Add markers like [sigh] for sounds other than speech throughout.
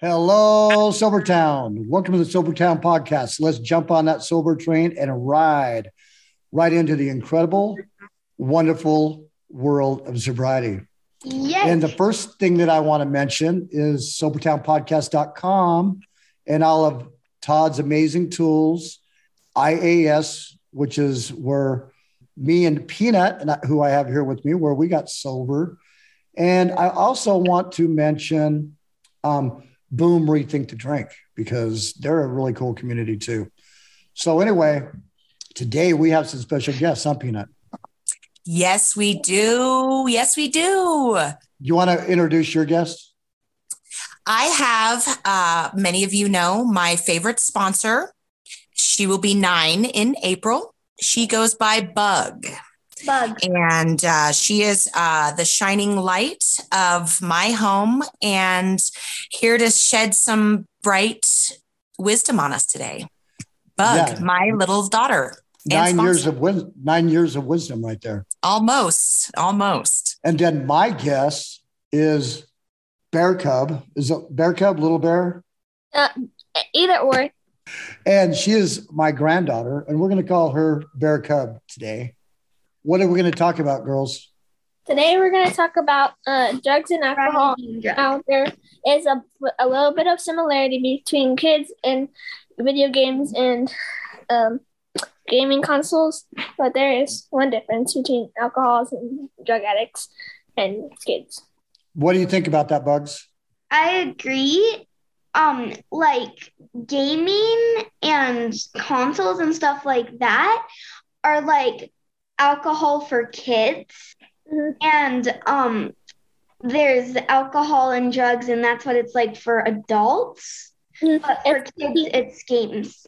Hello, Sobertown. Welcome to the Sobertown podcast. Let's jump on that sober train and ride right into the incredible, wonderful world of sobriety. Yes. And the first thing that I want to mention is sobertownpodcast.com and all of Todd's amazing tools, IAS, which is where me and Peanut, who I have here with me, where we got sober. And I also want to mention um, Boom Rethink the Drink because they're a really cool community too. So, anyway, today we have some special guests, huh, Peanut? Yes, we do. Yes, we do. You want to introduce your guest? I have, uh, many of you know, my favorite sponsor. She will be nine in April. She goes by Bug. Bug. And uh, she is uh, the shining light of my home and here to shed some bright wisdom on us today. Bug, Yeah. my little daughter. Nine years of wis- nine years of wisdom right there. almost, almost. And then my guest is Bear Cub. Is it Bear Cub, Little Bear? Uh, either or. And she is my granddaughter, and we're going to call her Bear Cub today. What are we going to talk about, girls? Today we're going to talk about uh, drugs and alcohol. Now there is a, a little bit of similarity between kids and video games and um, gaming consoles, but there is one difference between alcohols and drug addicts and kids. What do you think about that, Bugs? I agree. Um, like gaming and consoles and stuff like that are like alcohol for kids. Mhm. And um there's alcohol and drugs and that's what it's like for adults. Mhm. But for It's- kids it's games.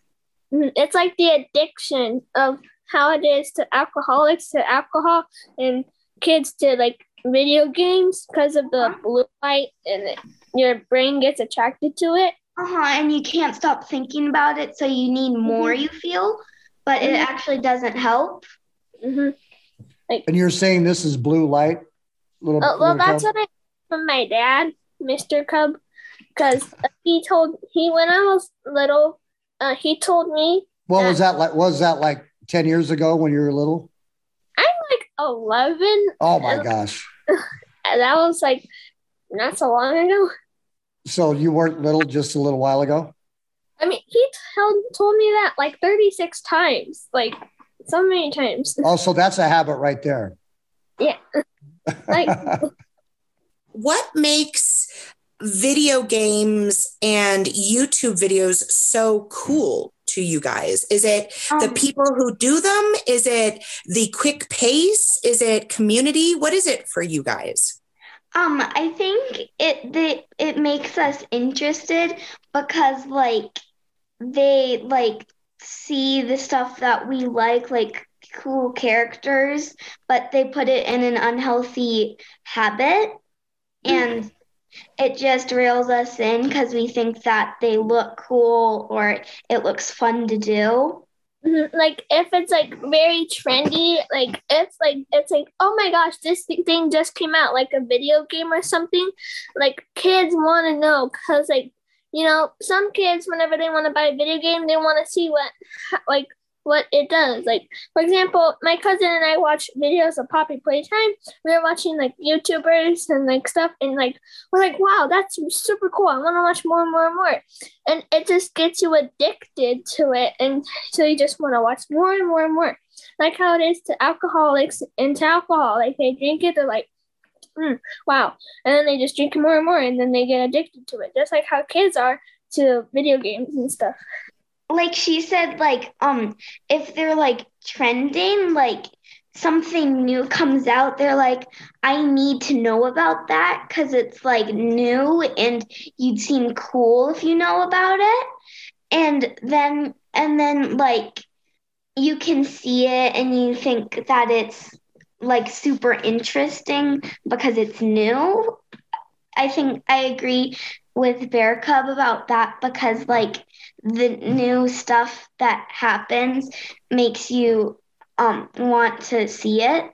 Mhm. It's like the addiction of how it is to alcoholics to alcohol and kids to like video games because of the blue light and it, your brain gets attracted to it. Uh-huh. And you can't stop thinking about it, so you need more, you feel, but it Mhm. actually doesn't help. Hmm Like, And you're saying this is blue light, little. Oh, well, that's cub? what I from my dad, Mr. Cub, because he told he when I was little, uh, he told me What was that like? Was that like ten years ago when you were little? I'm like eleven. Oh my gosh! [laughs] And that was like not so long ago. So you weren't little just a little while ago? I mean, he told told me that like thirty six times, like so many times. Oh, so that's a habit right there. Yeah. Like [laughs] what makes video games and YouTube videos so cool to you guys? Is it the Um, people who do them? Is it the quick pace? Is it community? What is it for you guys? Um, I think it the it makes us interested because like they like see the stuff that we like, like cool characters, but they put it in an unhealthy habit. And it just reels us in because we think that they look cool or it looks fun to do. Mhm, like if it's like very trendy like it's like it's like oh my gosh this thing just came out like a video game or something like kids want to know because like you know some kids whenever they want to buy a video game they want to see what like what it does. Like for example my cousin and i watch videos of poppy playtime. We were watching like youtubers and like stuff and like we're like wow that's super cool. I want to watch more and more and more. And it just gets you addicted to it and so you just want to watch more and more and more. Like how it is to alcoholics and to alcohol like they drink it they're like mm, wow. And then they just drink more and more and then they get addicted to it just like how kids are to video games and stuff. Like she said like um if they're like trending like something new comes out they're like i need to know about that because it's like new and you'd seem cool if you know about it. And then and then like you can see it and you think that it's like super interesting because it's new i think i agree with bear cub about that because like the new stuff that happens makes you um want to see it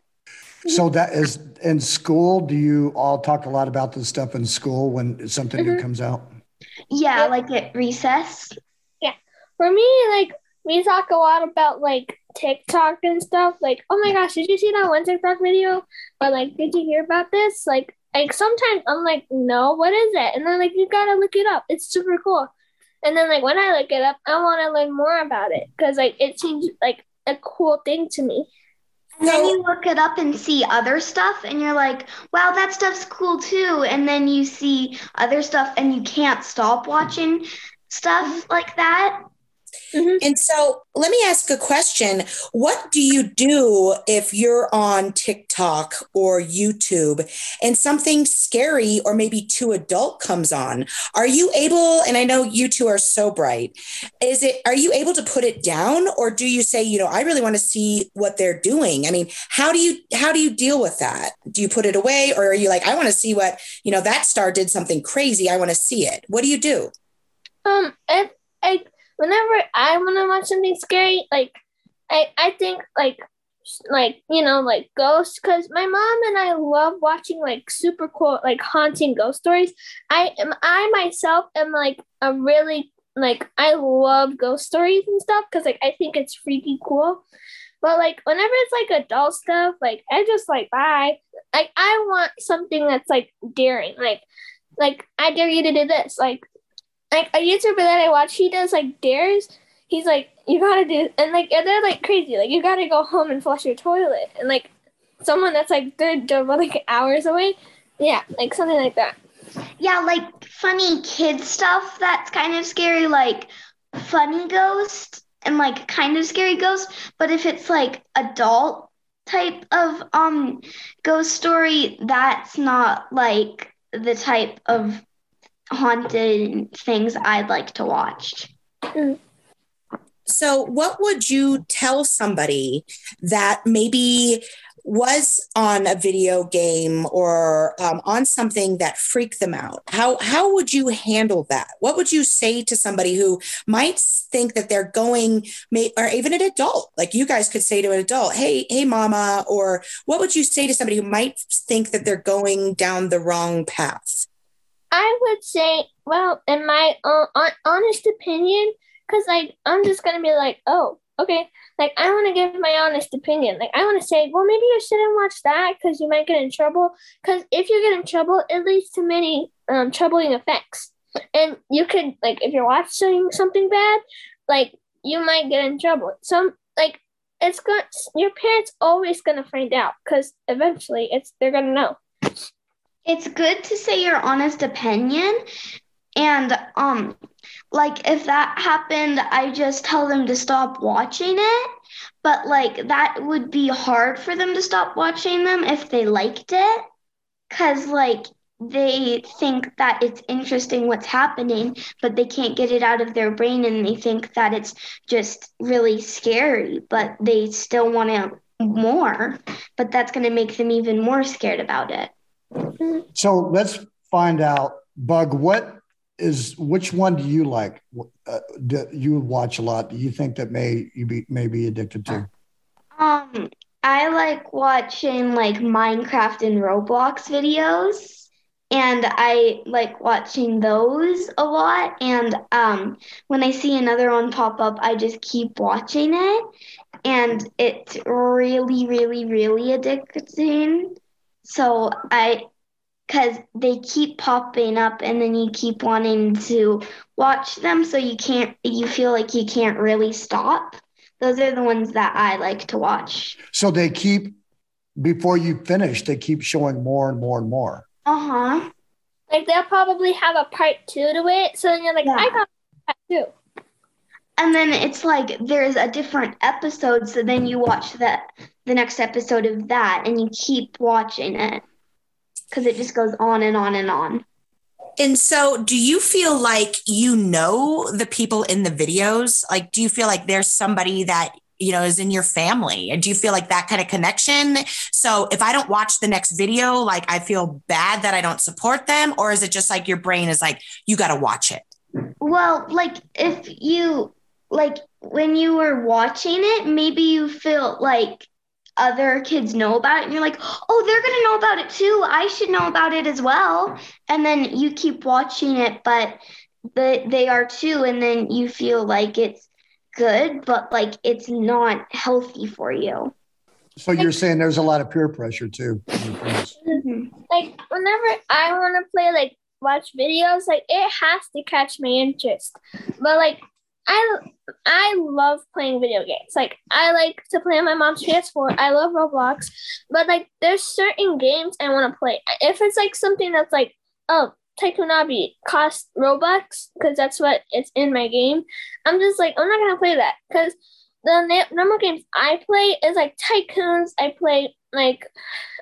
So that is in school. Do you all talk a lot about this stuff in school when something new Mhm. comes out? Yeah, Yeah. like at recess. Yeah, for me, like we talk a lot about like TikTok and stuff. Like, oh my gosh, did you see that one TikTok video? But like, did you hear about this? Like, like sometimes I'm like, no, what is it? And then like you gotta look it up. It's super cool. And then like when I look it up, I want to learn more about it because like it seems like a cool thing to me. And then you look it up and see other stuff, and you're like, wow, that stuff's cool too. And then you see other stuff, and you can't stop watching stuff mm-hmm. like that. Mm-hmm. And so let me ask a question. What do you do if you're on TikTok or YouTube and something scary or maybe too adult comes on? Are you able, and I know you two are so bright, is it, are you able to put it down or do you say, you know, I really want to see what they're doing? I mean, how do you, how do you deal with that? Do you put it away or are you like, I want to see what, you know, that star did something crazy. I want to see it. What do you do? Um, if like whenever I want to watch something scary, like I I think like like you know like ghosts because my mom and I love watching like super cool like haunting ghost stories. I am I myself am like a really like I love ghost stories and stuff because like I think it's freaky cool. But like whenever it's like adult stuff, like I just like bye. Like I want something that's like daring. Like like I dare you to do this. Like like a YouTuber that I watch, he does like dares. He's like, you gotta do, and like and they're like crazy. Like you gotta go home and flush your toilet, and like someone that's like they're [laughs] like hours away. Yeah, like something like that. Yeah, like funny kid stuff that's kind of scary, like funny ghost and like kind of scary ghost. But if it's like adult type of um ghost story, that's not like the type of haunted things I'd like to watch. So, what would you tell somebody that maybe was on a video game or um, on something that freaked them out? How how would you handle that? What would you say to somebody who might think that they're going, may, or even an adult, like you guys could say to an adult, "Hey, hey, mama," or what would you say to somebody who might think that they're going down the wrong path? I would say, well, in my hon- honest opinion, because like I'm just gonna be like, oh, okay. Like I want to give my honest opinion. Like I want to say, well, maybe you shouldn't watch that because you might get in trouble. Because if you get in trouble, it leads to many um, troubling effects. And you could like if you're watching something bad, like you might get in trouble. Some like it's going your parents always gonna find out because eventually it's they're gonna know. It's good to say your honest opinion. And um like if that happened, I just tell them to stop watching it. But like that would be hard for them to stop watching them if they liked it. Cause like they think that it's interesting what's happening, but they can't get it out of their brain and they think that it's just really scary, but they still want to more. But that's going to make them even more scared about it. So let's find out, Bug. What is which one do you like? Uh, do you watch a lot? Do you think that may you be may be addicted to? Um, I like watching like Minecraft and Roblox videos, and I like watching those a lot. And um, when I see another one pop up, I just keep watching it, and it's really, really, really addicting. So I, because they keep popping up, and then you keep wanting to watch them, so you can't, you feel like you can't really stop. Those are the ones that I like to watch. So they keep before you finish, they keep showing more and more and more. Uh huh. Like they'll probably have a part two to it. So then you're like, Yeah. I got part two. And then it's like there's a different episode, so then you watch that the next episode of that, and you keep watching it because it just goes on and on and on. And so, do you feel like you know the people in the videos? Like, do you feel like there's somebody that, you know, is in your family? And do you feel like that kind of connection? So, if I don't watch the next video, like I feel bad that I don't support them? Or is it just like your brain is like, you got to watch it? Well, like if you like when you were watching it, maybe you feel like other kids know about it and you're like, "Oh, they're going to know about it too. I should know about it as well." And then you keep watching it, but they, they are too, and then you feel like it's good, but like it's not healthy for you. So you're saying there's a lot of peer pressure too. Mm-hmm. Like whenever I want to play, like watch videos, like it has to catch my interest. But like I I love playing video games. Like I like to play on my mom's PS4. I love Roblox, but like there's certain games I want to play. If it's like something that's like oh Obby cost Robux because that's what it's in my game. I'm just like I'm not gonna play that because the normal games I play is like tycoons. I play like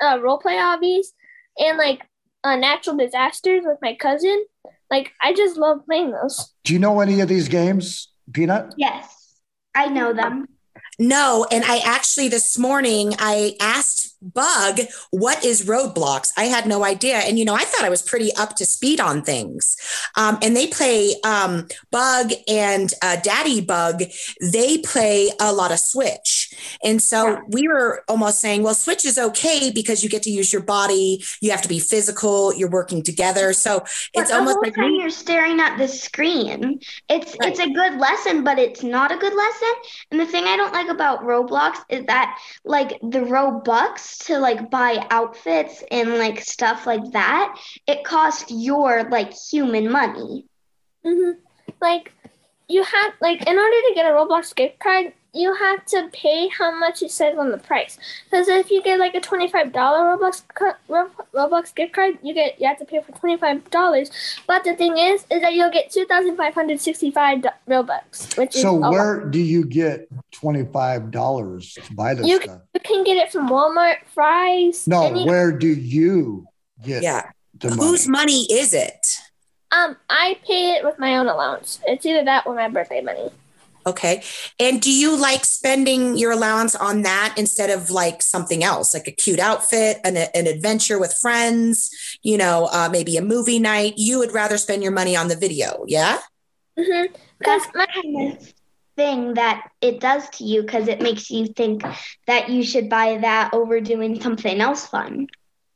uh, role play obbies and like uh, natural disasters with my cousin. Like I just love playing those. Do you know any of these games, Peanut? Yes, I know them. No, and I actually this morning I asked Bug what is roadblocks. I had no idea, and you know I thought I was pretty up to speed on things. Um, and they play um, Bug and uh, Daddy Bug. They play a lot of Switch, and so yeah. we were almost saying, well, Switch is okay because you get to use your body. You have to be physical. You're working together, so but it's almost like time you're staring at the screen. It's right. it's a good lesson, but it's not a good lesson. And the thing I don't like about Roblox is that like the Robux to like buy outfits and like stuff like that, it costs your like human money. Mm-hmm. Like you have like in order to get a Roblox gift card, you have to pay how much it says on the price. Because if you get like a twenty-five dollar Roblox Roblox gift card, you get you have to pay for twenty-five dollars. But the thing is, is that you'll get two thousand five hundred sixty-five Robux. Which is so where do you get twenty-five dollars to buy this you, stuff? You can get it from Walmart, Fry's. No, any- where do you get? Yeah, whose money is it? Um, I pay it with my own allowance. It's either that or my birthday money. Okay. And do you like spending your allowance on that instead of like something else, like a cute outfit, an, an adventure with friends, you know, uh, maybe a movie night? You would rather spend your money on the video, yeah? Mm-hmm. That's my kind of thing that it does to you because it makes you think that you should buy that over doing something else fun.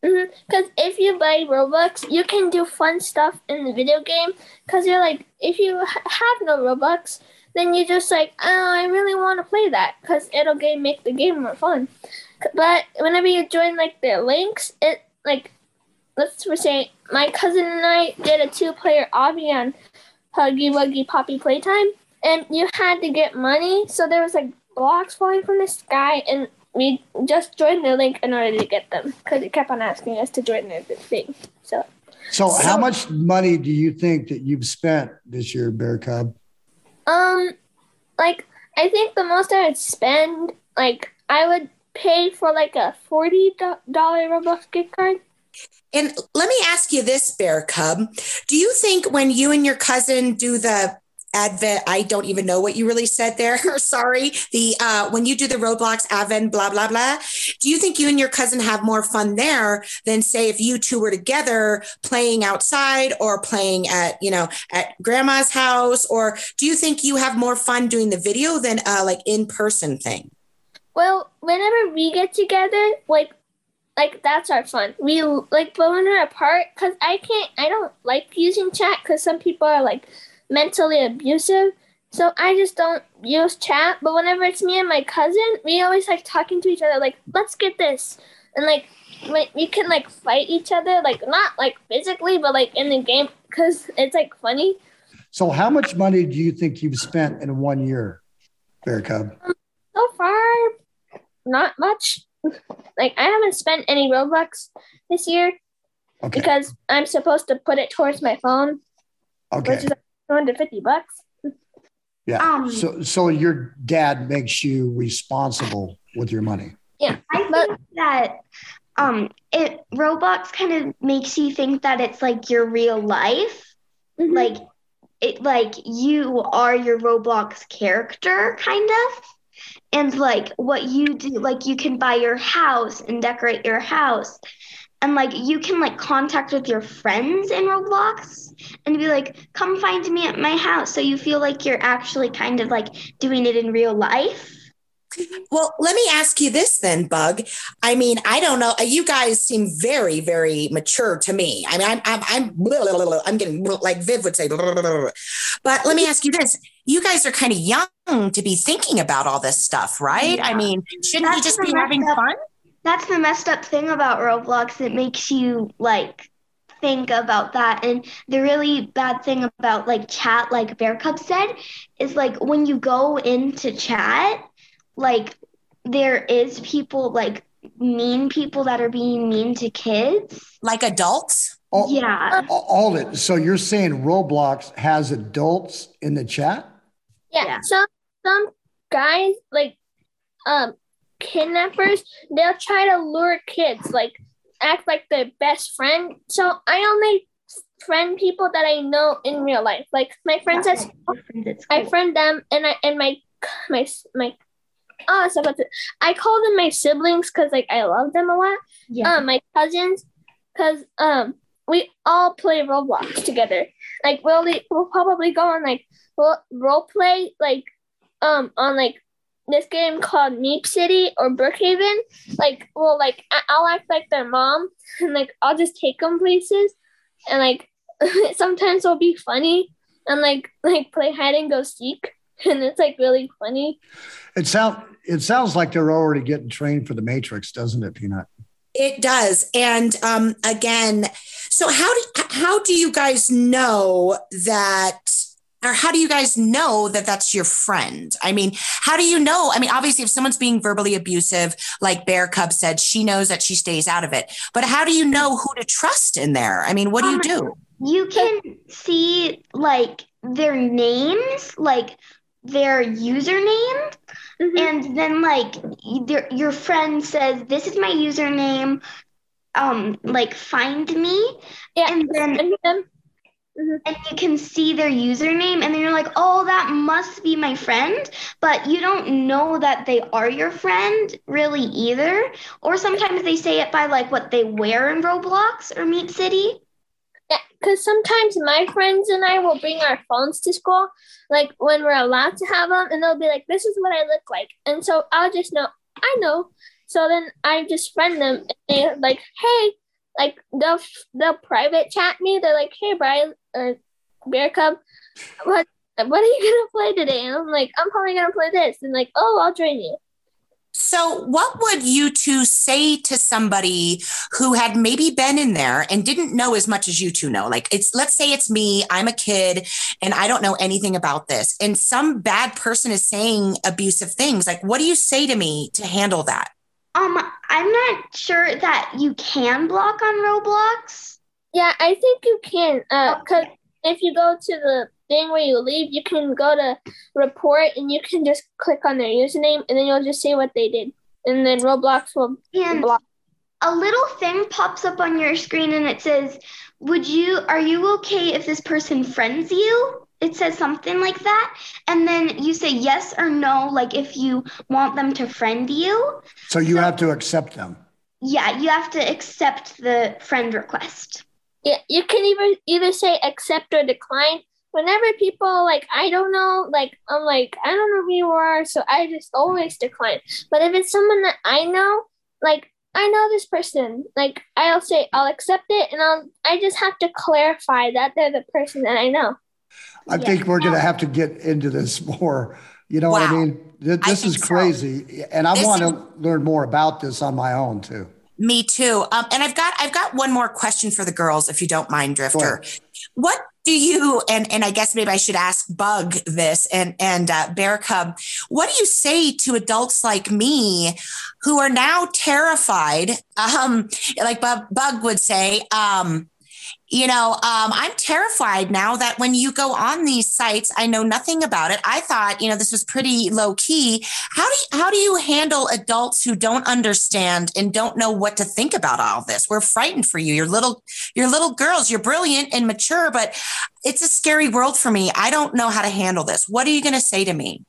Because mm-hmm. if you buy Robux, you can do fun stuff in the video game. Because you're like, if you ha- have no Robux, then you just like, oh, I really want to play that because it'll game make the game more fun. But whenever you join like the links, it like let's say my cousin and I did a two-player obby on Huggy Wuggy Poppy Playtime, and you had to get money, so there was like blocks falling from the sky, and we just joined the link in order to get them because it kept on asking us to join the thing. So. So, so how much money do you think that you've spent this year, Bear Cub? Um, like I think the most I would spend, like I would pay for like a forty dollar Roblox gift card. And let me ask you this, Bear Cub. Do you think when you and your cousin do the Advent, I don't even know what you really said there. [laughs] Sorry. The uh, when you do the Roblox Advent, blah blah blah. Do you think you and your cousin have more fun there than say if you two were together playing outside or playing at you know at grandma's house? Or do you think you have more fun doing the video than uh, like in person thing? Well, whenever we get together, like like that's our fun. We like, when we're apart, cause I can't, I don't like using chat, cause some people are like mentally abusive. So I just don't use chat. But whenever it's me and my cousin, we always like talking to each other, like, let's get this. And like, we can like fight each other, like, not like physically, but like in the game, because it's like funny. So, how much money do you think you've spent in one year, Bear Cub? Um, so far, not much. Like, I haven't spent any Robux this year okay. because I'm supposed to put it towards my phone. Okay. Which is 250 bucks. Yeah. Um, so so your dad makes you responsible with your money. Yeah. I think that um it Roblox kind of makes you think that it's like your real life. Mm-hmm. Like it like you are your Roblox character kind of. And like what you do, like you can buy your house and decorate your house and like you can like contact with your friends in Roblox and be like, come find me at my house. So you feel like you're actually kind of like doing it in real life. Well, let me ask you this then, Bug. I mean, I don't know. You guys seem very, very mature to me. I mean, I'm, I'm, I'm, blah, blah, blah, I'm getting like Viv would say. But let me ask you this: You guys are kind of young to be thinking about all this stuff, right? Yeah. I mean, shouldn't That's you just be having up- fun? That's the messed up thing about Roblox. It makes you like think about that. And the really bad thing about like chat, like Bear Cub said, is like when you go into chat, like there is people like mean people that are being mean to kids. Like adults? All, Yeah. all it. So you're saying Roblox has adults in the chat? Yeah, Yeah. some some guys like um kidnappers, they'll try to lure kids, like act like their best friend. So I only friend people that I know in real life. Like my friends at school, I friend them and I and my my my oh so what's it? I call them my siblings because like I love them a lot. Yeah. Um my cousins because um we all play Roblox together. Like we'll we'll probably go on like role play like um on like this game called Meep City or Brookhaven. Like well like I- I'll act like their mom [laughs] and like I'll just take them places and like [laughs] sometimes it'll be funny and like [laughs] like play hide and go seek and it's like really funny. It sounds it sounds like they're already getting trained for the Matrix, doesn't it, Peanut? It does. And um, again, so how do how do you guys know that or how do you guys know that that's your friend? I mean, how do you know? I mean, obviously, if someone's being verbally abusive, like Bear Cub said, she knows that she stays out of it. But how do you know who to trust in there? I mean, what do you Um, do? You can see like their names, like their username, Mhm. and then like your your friend says, "This is my username." Um, like find me, Yeah. and then And then Mm-hmm. and you can see their username, and then you're like, "Oh, that must be my friend," but you don't know that they are your friend really either. Or sometimes they say it by like what they wear in Roblox or Meep City. Yeah, because sometimes my friends and I will bring our phones to school, like when we're allowed to have them, and they'll be like, "This is what I look like," and so I'll just know, I know. So then I just friend them, and they're like, "Hey," like they'll they'll private chat me. They're like, "Hey, Brian or Bear Cub, what what are you gonna play today?" And I'm like, "I'm probably gonna play this," and like, "Oh, I'll join you." So, what would you two say to somebody who had maybe been in there and didn't know as much as you two know? Like, it's let's say it's me, I'm a kid, and I don't know anything about this, and some bad person is saying abusive things. Like, what do you say to me to handle that? Um, I'm not sure that you can block on Roblox. Yeah, I think you can. Uh, cause if you go to the thing where you leave, you can go to report and you can just click on their username and then you'll just see what they did. And then Roblox will And block. a little thing pops up on your screen and it says, "Would you are you okay if this person friends you?" It says something like that. And then you say yes or no like if you want them to friend you. So you have to accept them. Yeah, you have to accept the friend request. Yeah, you can either either say accept or decline. Whenever people like I don't know, like I'm like I don't know who you are, so I just always decline. But if it's someone that I know, like I know this person, like I'll say I'll accept it, and I'll I just have to clarify that they're the person that I know. I Yeah. think we're going to have to get into this [laughs] more. You know what I Wow. mean? Th- I This is think so. crazy, and I This want is- to learn more about this on my own too. Me too. Um, and I've got I've got one more question for the girls, if you don't mind, Drifter. What do you and and I guess maybe I should ask Bug this and and uh, Bear Cub. What do you say to adults like me who are now terrified? Um, like Bug, Bug would say, um, you know, um, I'm terrified now that when you go on these sites, I know nothing about it. I thought, you know, this was pretty low key. How do you, how do you handle adults who don't understand and don't know what to think about all this? We're frightened for you. You're little, you're little girls. You're brilliant and mature, but it's a scary world for me. I don't know how to handle this. What are you going to say to me?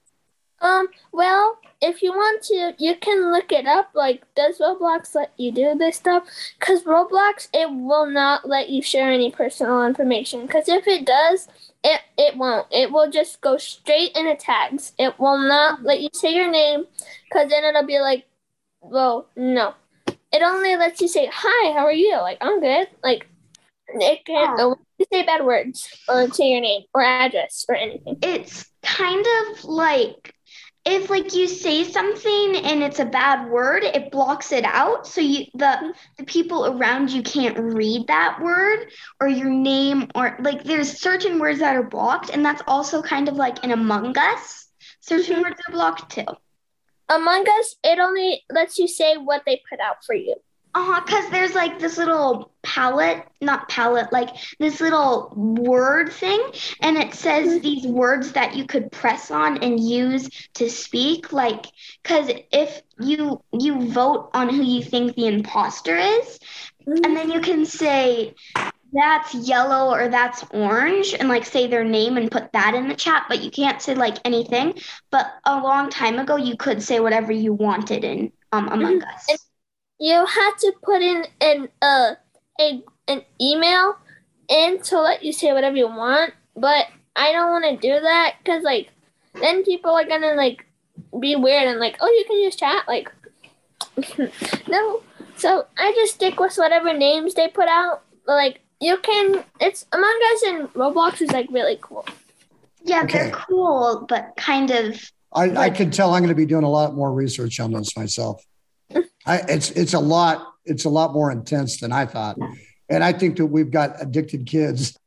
Um, well, if you want to, you can look it up. Like, does Roblox let you do this stuff? Because Roblox, it will not let you share any personal information. Because if it does, It it won't. It will just go straight into tags. It will not let you say your name, cause then it'll be like, well, no. It only lets you say hi. How are you? Like I'm good. Like it can't. It won't say bad words or say your name or address or anything. It's kind of like if like you say something and it's a bad word, it blocks it out. So you the the people around you can't read that word or your name or like there's certain words that are blocked, and that's also kind of like in Among Us. Certain Mhm. words are blocked too. Among Us, it only lets you say what they put out for you. Uh-huh, because there's like this little palette, not palette, like this little word thing, and it says these words that you could press on and use to speak. Like, because if you you vote on who you think the imposter is, and then you can say that's yellow or that's orange, and like say their name and put that in the chat, but you can't say like anything. But a long time ago, you could say whatever you wanted in um Among Us. And- You have to put in an uh a an email in to let you say whatever you want, but I don't want to do that because like then people are gonna like be weird and like oh you can use chat like [laughs] no. So I just stick with whatever names they put out. Like you can, it's Among Us and Roblox is like really cool. Yeah, Okay. they're cool, but kind of. I, I can tell I'm going to be doing a lot more research on this myself. I, it's it's a lot it's a lot more intense than I thought, and I think that we've got addicted kids.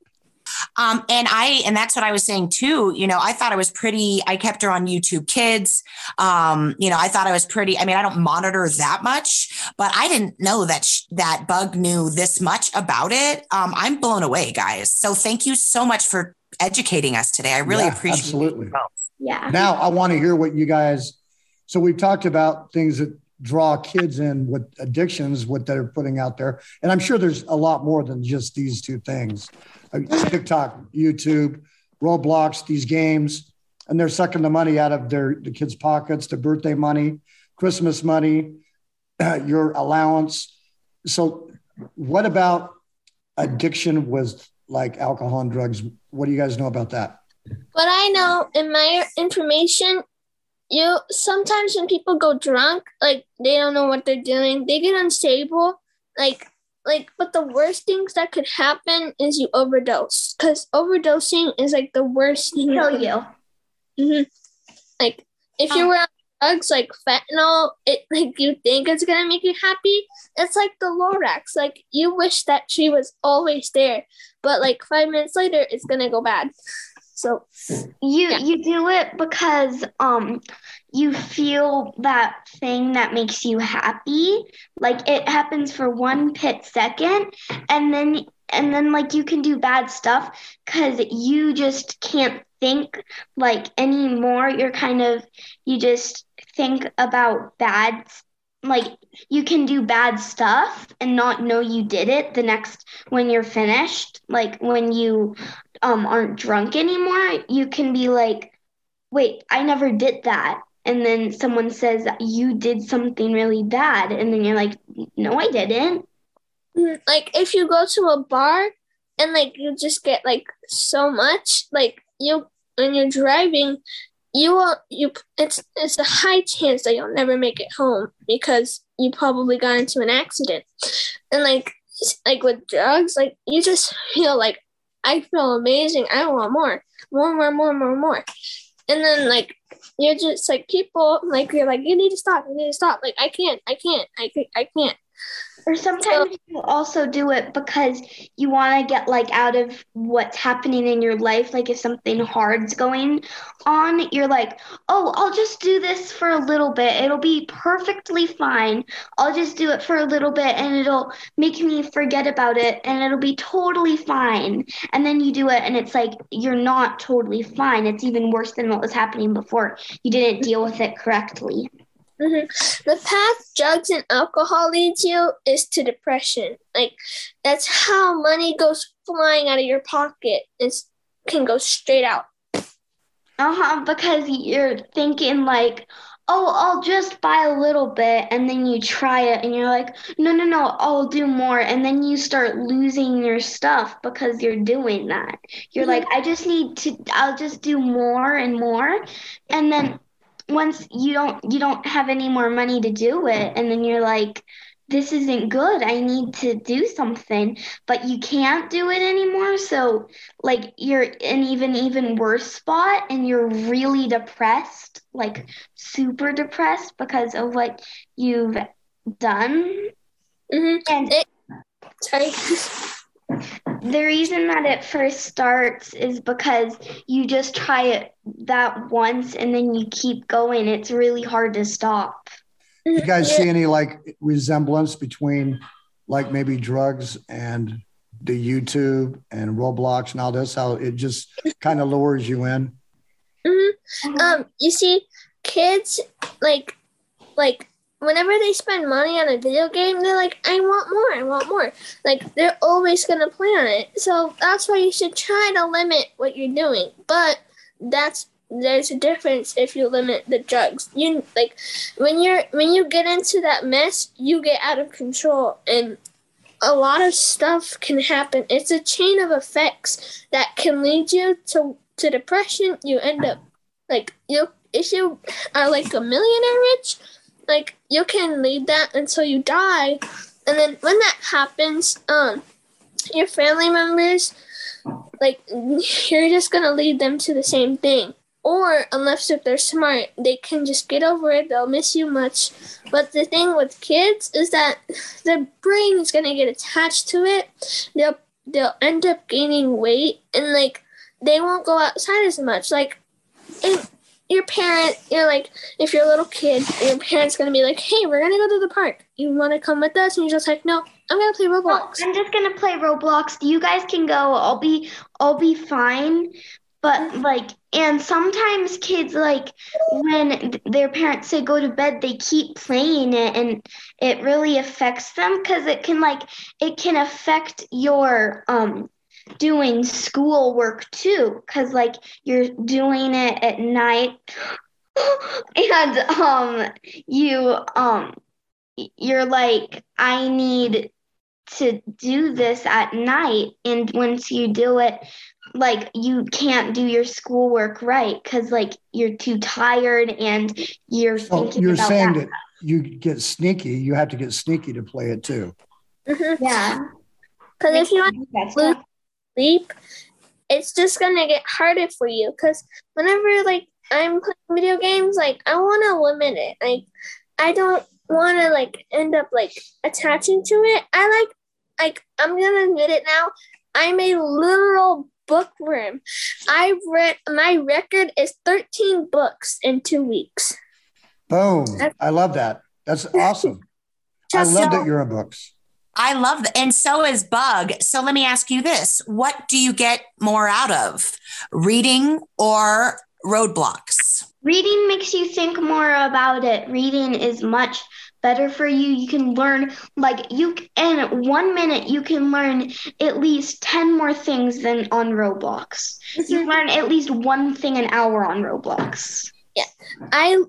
Um, and I, and that's what I was saying too. You know, I thought I was pretty, I kept her on YouTube kids. Um, you know, I thought I was pretty, I mean, I don't monitor that much, but I didn't know that, sh- that bug knew this much about it. Um, I'm blown away guys. So thank you so much for educating us today. I really Yeah, appreciate absolutely. it. Yeah. Now I want to hear what you guys. So we've talked about things that draw kids in with addictions, what they're putting out there, and I'm sure there's a lot more than just these two things: Uh, TikTok, YouTube, Roblox, these games, and they're sucking the money out of their the kids' pockets, the birthday money, Christmas money, [clears throat] your allowance. So, what about addiction with like alcohol and drugs? What do you guys know about that? But I know in my information, you sometimes when people go drunk, like they don't know what they're doing, they get unstable. Like, like, but the worst things that could happen is you overdose, because overdosing is like the worst thing. Kill you. hmm Like, if you Um, were on drugs like fentanyl, it like you think it's gonna make you happy. It's like the Lorax. Like you wish that she was always there, but like five minutes later, it's gonna go bad. So You Yeah. you do it because um you feel that thing that makes you happy. Like it happens for one pit second and then and then like you can do bad stuff cuz you just can't think like anymore. You're kind of you just think about bad like you can do bad stuff and not know you did it the next when you're finished like when you um aren't drunk anymore you can be like wait i never did that. And then someone says you did something really bad. And then you're like no i didn't. Like if you go to a bar and like you just get like so much like you when you're driving you will you it's it's a high chance that you'll never make it home because you probably got into an accident. And like like with drugs like you just feel like i feel amazing. I want more. More more more more more. And then like you're just like people like you're like you need to stop. You need to stop. Like i can't. I can't. I, ca- I can't or sometimes you also do it because you want to get like out of what's happening in your life like if something hard's going on you're like oh i'll just do this for a little bit. It'll be perfectly fine. I'll just do it for a little bit and it'll make me forget about it and it'll be totally fine. And then you do it and it's like you're not totally fine. It's even worse than what was happening before. You didn't deal with it correctly hmm The path drugs and alcohol leads you is to depression. Like that's how money goes flying out of your pocket. It can go straight out. Uh-huh, because you're thinking like, oh, I'll just buy a little bit and then you try it and you're like, no, no, no, I'll do more. And then you start losing your stuff because you're doing that. You're Mhm. like, I just need to, I'll just do more and more. And then once you don't, you don't have any more money to do it. And then you're like, this isn't good. I need to do something, but you can't do it anymore. So like you're in even even worse spot and you're really depressed, like super depressed because of what you've done. hmm And Sorry. The reason that it first starts is because you just try it that once and then you keep going. It's really hard to stop. You guys see any like resemblance between like maybe drugs and the YouTube and Roblox and all this? How it just kind of lures you in? Mhm. Um, you see, kids like like whenever they spend money on a video game, they're like, I want more, I want more. Like they're always gonna play on it. So that's why you should try to limit what you're doing. But that's there's a difference if you limit the drugs. You like when you're when you get into that mess, you get out of control and a lot of stuff can happen. It's a chain of effects that can lead you to to depression. You end up like you if you are like a millionaire rich, like you can lead that until you die. And then when that happens, um your family members like [laughs] you're just gonna lead them to the same thing. Or unless if they're smart, they can just get over it, they'll miss you much. But the thing with kids is that [sighs] their brain is gonna get attached to it. They'll they'll end up gaining weight and like they won't go outside as much. Like if your parent, you're like, if you're a little kid, your parent's gonna be like, "Hey, we're gonna go to the park. You want to come with us?" And you're just like, "No, I'm gonna play Roblox." I'm just gonna play Roblox. You guys can go. I'll be I'll be fine. But like and sometimes kids like when their parents say go to bed, they keep playing it and it really affects them cuz it can like it can affect your um doing schoolwork too cuz like you're doing it at night [gasps] and um you um you're like I need to do this at night and once you do it like you can't do your schoolwork right because like you're too tired and you're So thinking you're about saying that. that you get sneaky. You have to get sneaky to play it too. Because yeah because if you want That's lose not- sleep, it's just gonna get harder for you. Because whenever like I'm playing video games, like I want to limit it. Like I don't want to like end up like attaching to it. I like like I'm gonna admit it now. I'm a literal bookworm. I've read my record is 13 books in two weeks. Boom. I love that. That's [laughs] awesome. I love so- that you're a books. I love that. And so is Bug. So let me ask you this what do you get more out of, reading or roadblocks? reading makes you think more about it reading is much better for you you can learn like you in one minute you can learn at least 10 more things than on roblox you mm-hmm. learn at least one thing an hour on roblox Yeah. I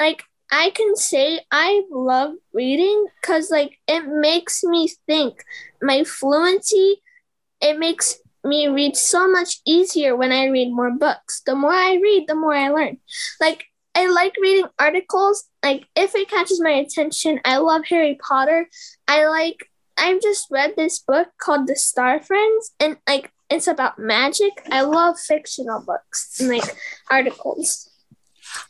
like I can say I love reading because like it makes me think. My fluency, it makes me read so much easier when I read more books. The more I read, the more I learn. Like I like reading articles. Like if it catches my attention, I love Harry Potter. I like I've just read this book called The Star Friends and like it's about magic. I love fictional books and like articles.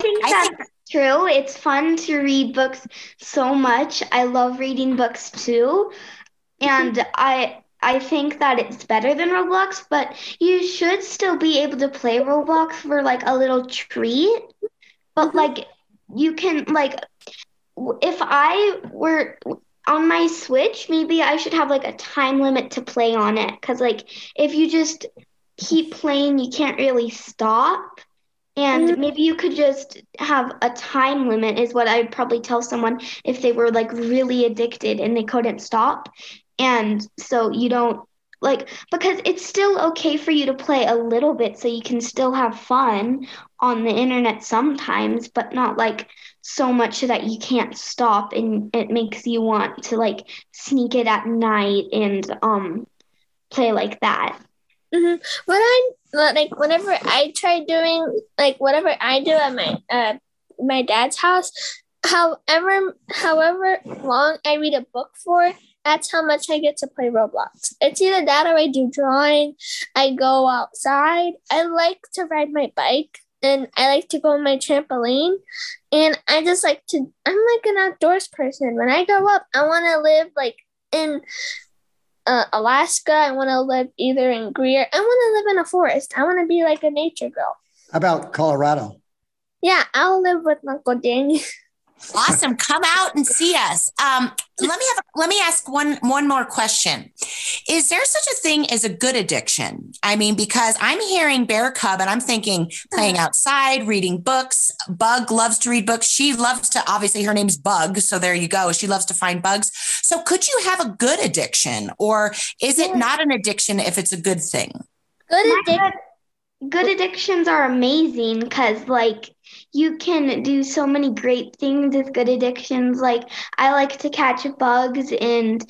I think I that's true. It's fun to read books so much. I love reading books too. And I I think that it's better than Roblox, but you should still be able to play Roblox for like a little treat. But Mhm. like you can like if I were on my Switch, maybe I should have like a time limit to play on it cuz like if you just keep playing, you can't really stop. And Mhm. maybe you could just have a time limit, is what I'd probably tell someone if they were like really addicted and they couldn't stop. And so you don't like, because it's still okay for you to play a little bit so you can still have fun on the internet sometimes, but not like so much that you can't stop and it makes you want to like sneak it at night and um play like that. Mm-hmm. When I like whenever I try doing like whatever I do at my uh my dad's house, however however long I read a book for, that's how much I get to play Roblox. It's either that or I do drawing. I go outside. I like to ride my bike and I like to go on my trampoline. And I just like to, I'm like an outdoors person. When I grow up, I want to live like in uh, Alaska. I want to live either in Greer. I want to live in a forest. I want to be like a nature girl. How about Colorado? Yeah, I'll live with Uncle Danny. [laughs] Awesome. Come out and see us. Um, let me have let me ask one one more question. Is there such a thing as a good addiction? I mean, because I'm hearing Bear Cub and I'm thinking playing outside, reading books. Bug loves to read books. She loves to obviously her name's Bug, so there you go. She loves to find bugs. So could you have a good addiction or is it not an addiction if it's a good thing? Good addiction. Good addictions are amazing because like you can do so many great things with good addictions. Like I like to catch bugs and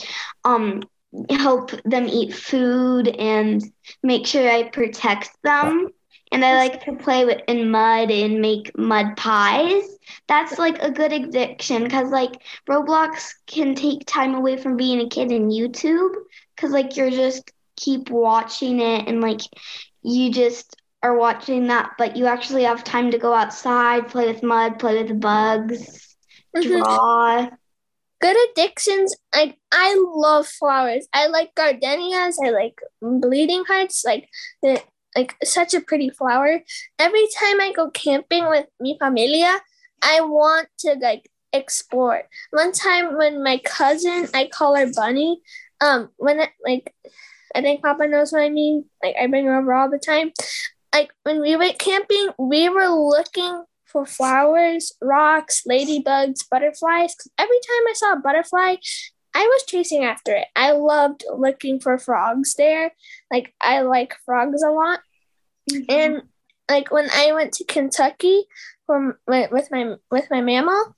um help them eat food and make sure I protect them. And I like to play with in mud and make mud pies. That's like a good addiction because like Roblox can take time away from being a kid in YouTube because like you're just keep watching it and like you just are watching that, but you actually have time to go outside, play with mud, play with bugs, Mhm. draw. Good addictions. Like I love flowers. I like gardenias. I like bleeding hearts. Like the like such a pretty flower. Every time I go camping with mi familia, I want to like explore. One time when my cousin, I call her Bunny. Um, when it, like I think Papa knows what I mean. Like I bring her over all the time. Like when we went camping, we were looking for flowers, rocks, ladybugs, butterflies. 'Cause Every time I saw a butterfly, I was chasing after it. I loved looking for frogs there. Like I like frogs a lot. And like when I went to Kentucky from with with my with my mama,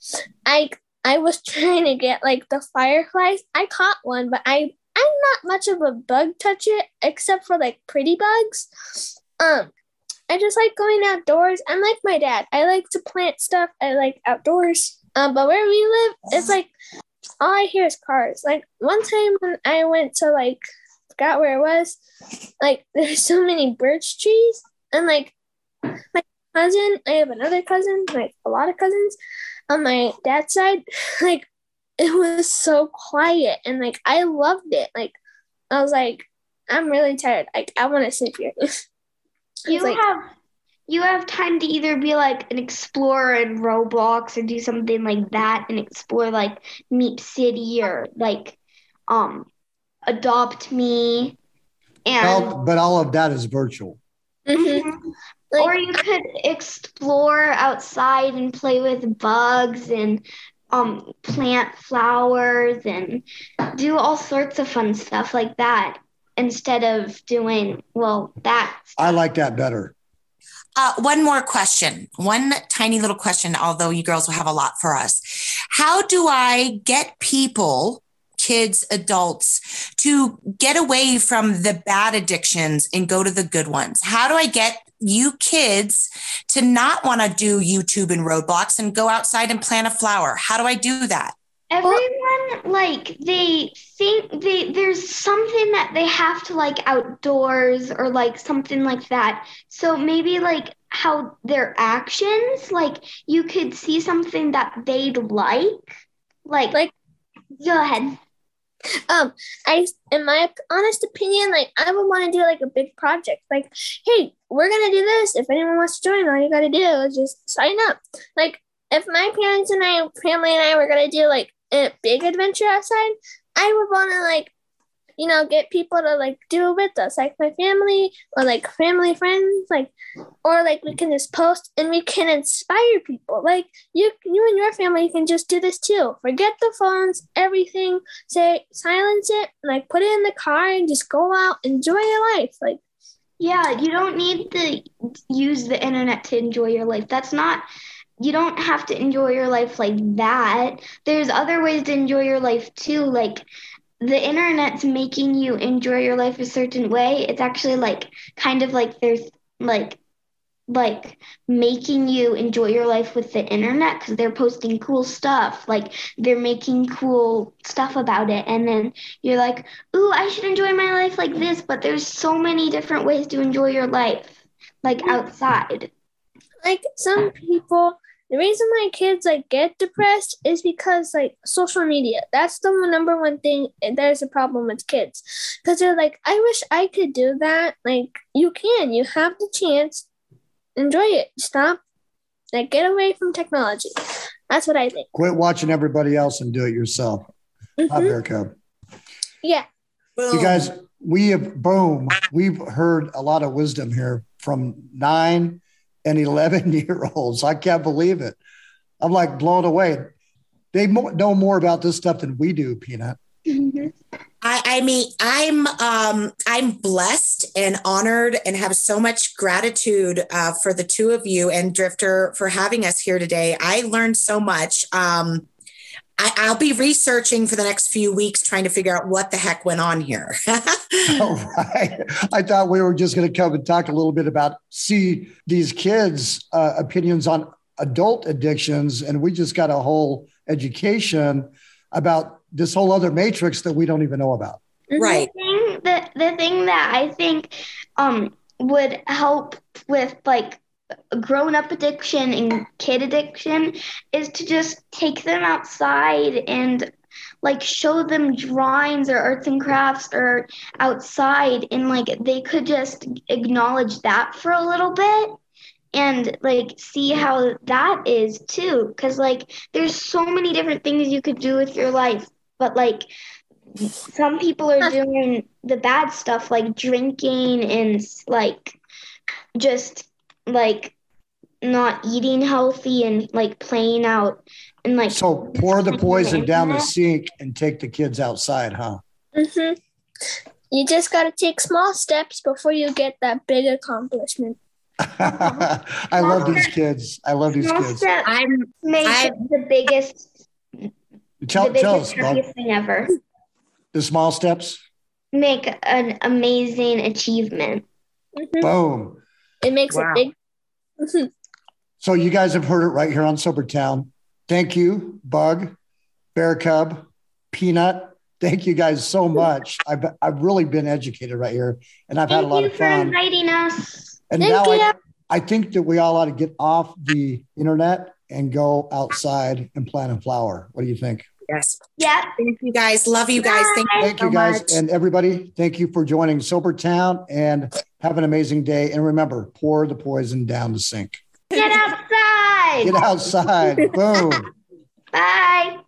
I I was [laughs] trying to get like the fireflies. I caught one, but I I'm not much of a bug toucher except for like pretty bugs. Um, I just like going outdoors. I'm like my dad. I like to plant stuff. I like outdoors. Um, but where we live, it's like all I hear is cars. Like one time when I went to like forgot where it was, like [laughs] there's so many birch trees, and like my cousin, I have another cousin, like a lot of cousins on my dad's side. [laughs] Like it was so quiet, and like I loved it. Like I was like, I'm really tired. Like I want to sleep here. [laughs] You like- have you have time to either be like an explorer in Roblox or do something like that and explore like Meep City or like um Adopt Me and Well, but all of that is virtual. Mhm. Mhm. Like, or you could explore outside and play with bugs and um plant flowers and do all sorts of fun stuff like that instead of doing well that I like that better. Uh, one more question, one tiny little question, although you girls will have a lot for us. How do I get people, kids, adults, to get away from the bad addictions and go to the good ones? How do I get you kids to not want to do YouTube and Roblox and go outside and plant a flower? How do I do that? Everyone like they think they there's something that they have to like outdoors or like something like that. So maybe like how their actions like you could see something that they'd like. Like Like- go ahead. Um i in my honest opinion like i would want to do like a big project. Like hey we're gonna do this. If anyone wants to join all you gotta do is just sign up. Like if my parents and i family and i were gonna do like a big adventure outside i would want to like you know get people to like do it with us like my family or like family friends like or like we can just post and we can inspire people. Like you you and your family can just do this too. Forget the phones everything say silence it like put it in the car and just go out enjoy your life like. Yeah you don't need to use the internet to enjoy your life. That's not you don't have to enjoy your life like that. There's other ways to enjoy your life too. Like the internet's making you enjoy your life a certain way. It's actually like kind of like there's like like making you enjoy your life with the internet because they're posting cool stuff like they're making cool stuff about it and then you're like ooh i should enjoy my life like this but there's so many different ways to enjoy your life like mm-hmm. outside like some people the reason my kids like get depressed is because like social media. That's the number one thing there's a problem with kids. Because they're like i wish i could do that. Like you can. You have the chance. Enjoy it. Stop. Like get away from technology. That's what i think. Quit watching everybody else and do it yourself. Not Mhm. Bear Cub. yeah. You guys, we have boom. We've heard a lot of wisdom here from nine and 11 [laughs] year olds. I can't believe it. I'm like blown away. They mo- know more about this stuff than we do, Peanut. I, I mean, I'm um, I'm blessed and honored and have so much gratitude uh, for the two of you and Drifter for having us here today. I learned so much. Um, I, I'll be researching for the next few weeks, trying to figure out what the heck went on here. [laughs] All right. I thought we were just going to come and talk a little bit about see these kids' uh, opinions on adult addictions, and we just got a whole education about this whole other matrix that we don't even know about. Mhm. right. the thing that the thing that I think um would help with like grown up addiction and kid addiction is to just take them outside and like show them drawings or arts and crafts or outside and like they could just acknowledge that for a little bit and like see how that is too. Because like there's so many different things you could do with your life but like some people are doing the bad stuff like drinking and like just like not eating healthy and like playing out and like So pour the poison down the sink and take the kids outside, huh? Mhm. You just got to take small steps before you get that big accomplishment. [laughs] I love these kids. I love these small kids. I'm make I- the biggest Tell, the tell biggest us, Bob, happiest thing ever the small steps. make an amazing achievement Mhm. Boom. It makes Wow. it [laughs] big. So you guys have heard it right here on Sober Town. Thank you, Bug, Bear Cub, Peanut. Thank you guys so much. I've, I've really been educated right here and I've had a lot of fun. thank you for fun. inviting us And Thank now you. I, I think that we all ought to get off the internet and go outside and plant a flower. What do you think? Yes. Yeah. Thank you guys. Love you guys. Thank you. Thank you guys. much. And everybody, thank you for joining Sobertown and have an amazing day. And remember, pour the poison down the sink. get outside Get outside. Boom. [laughs] bye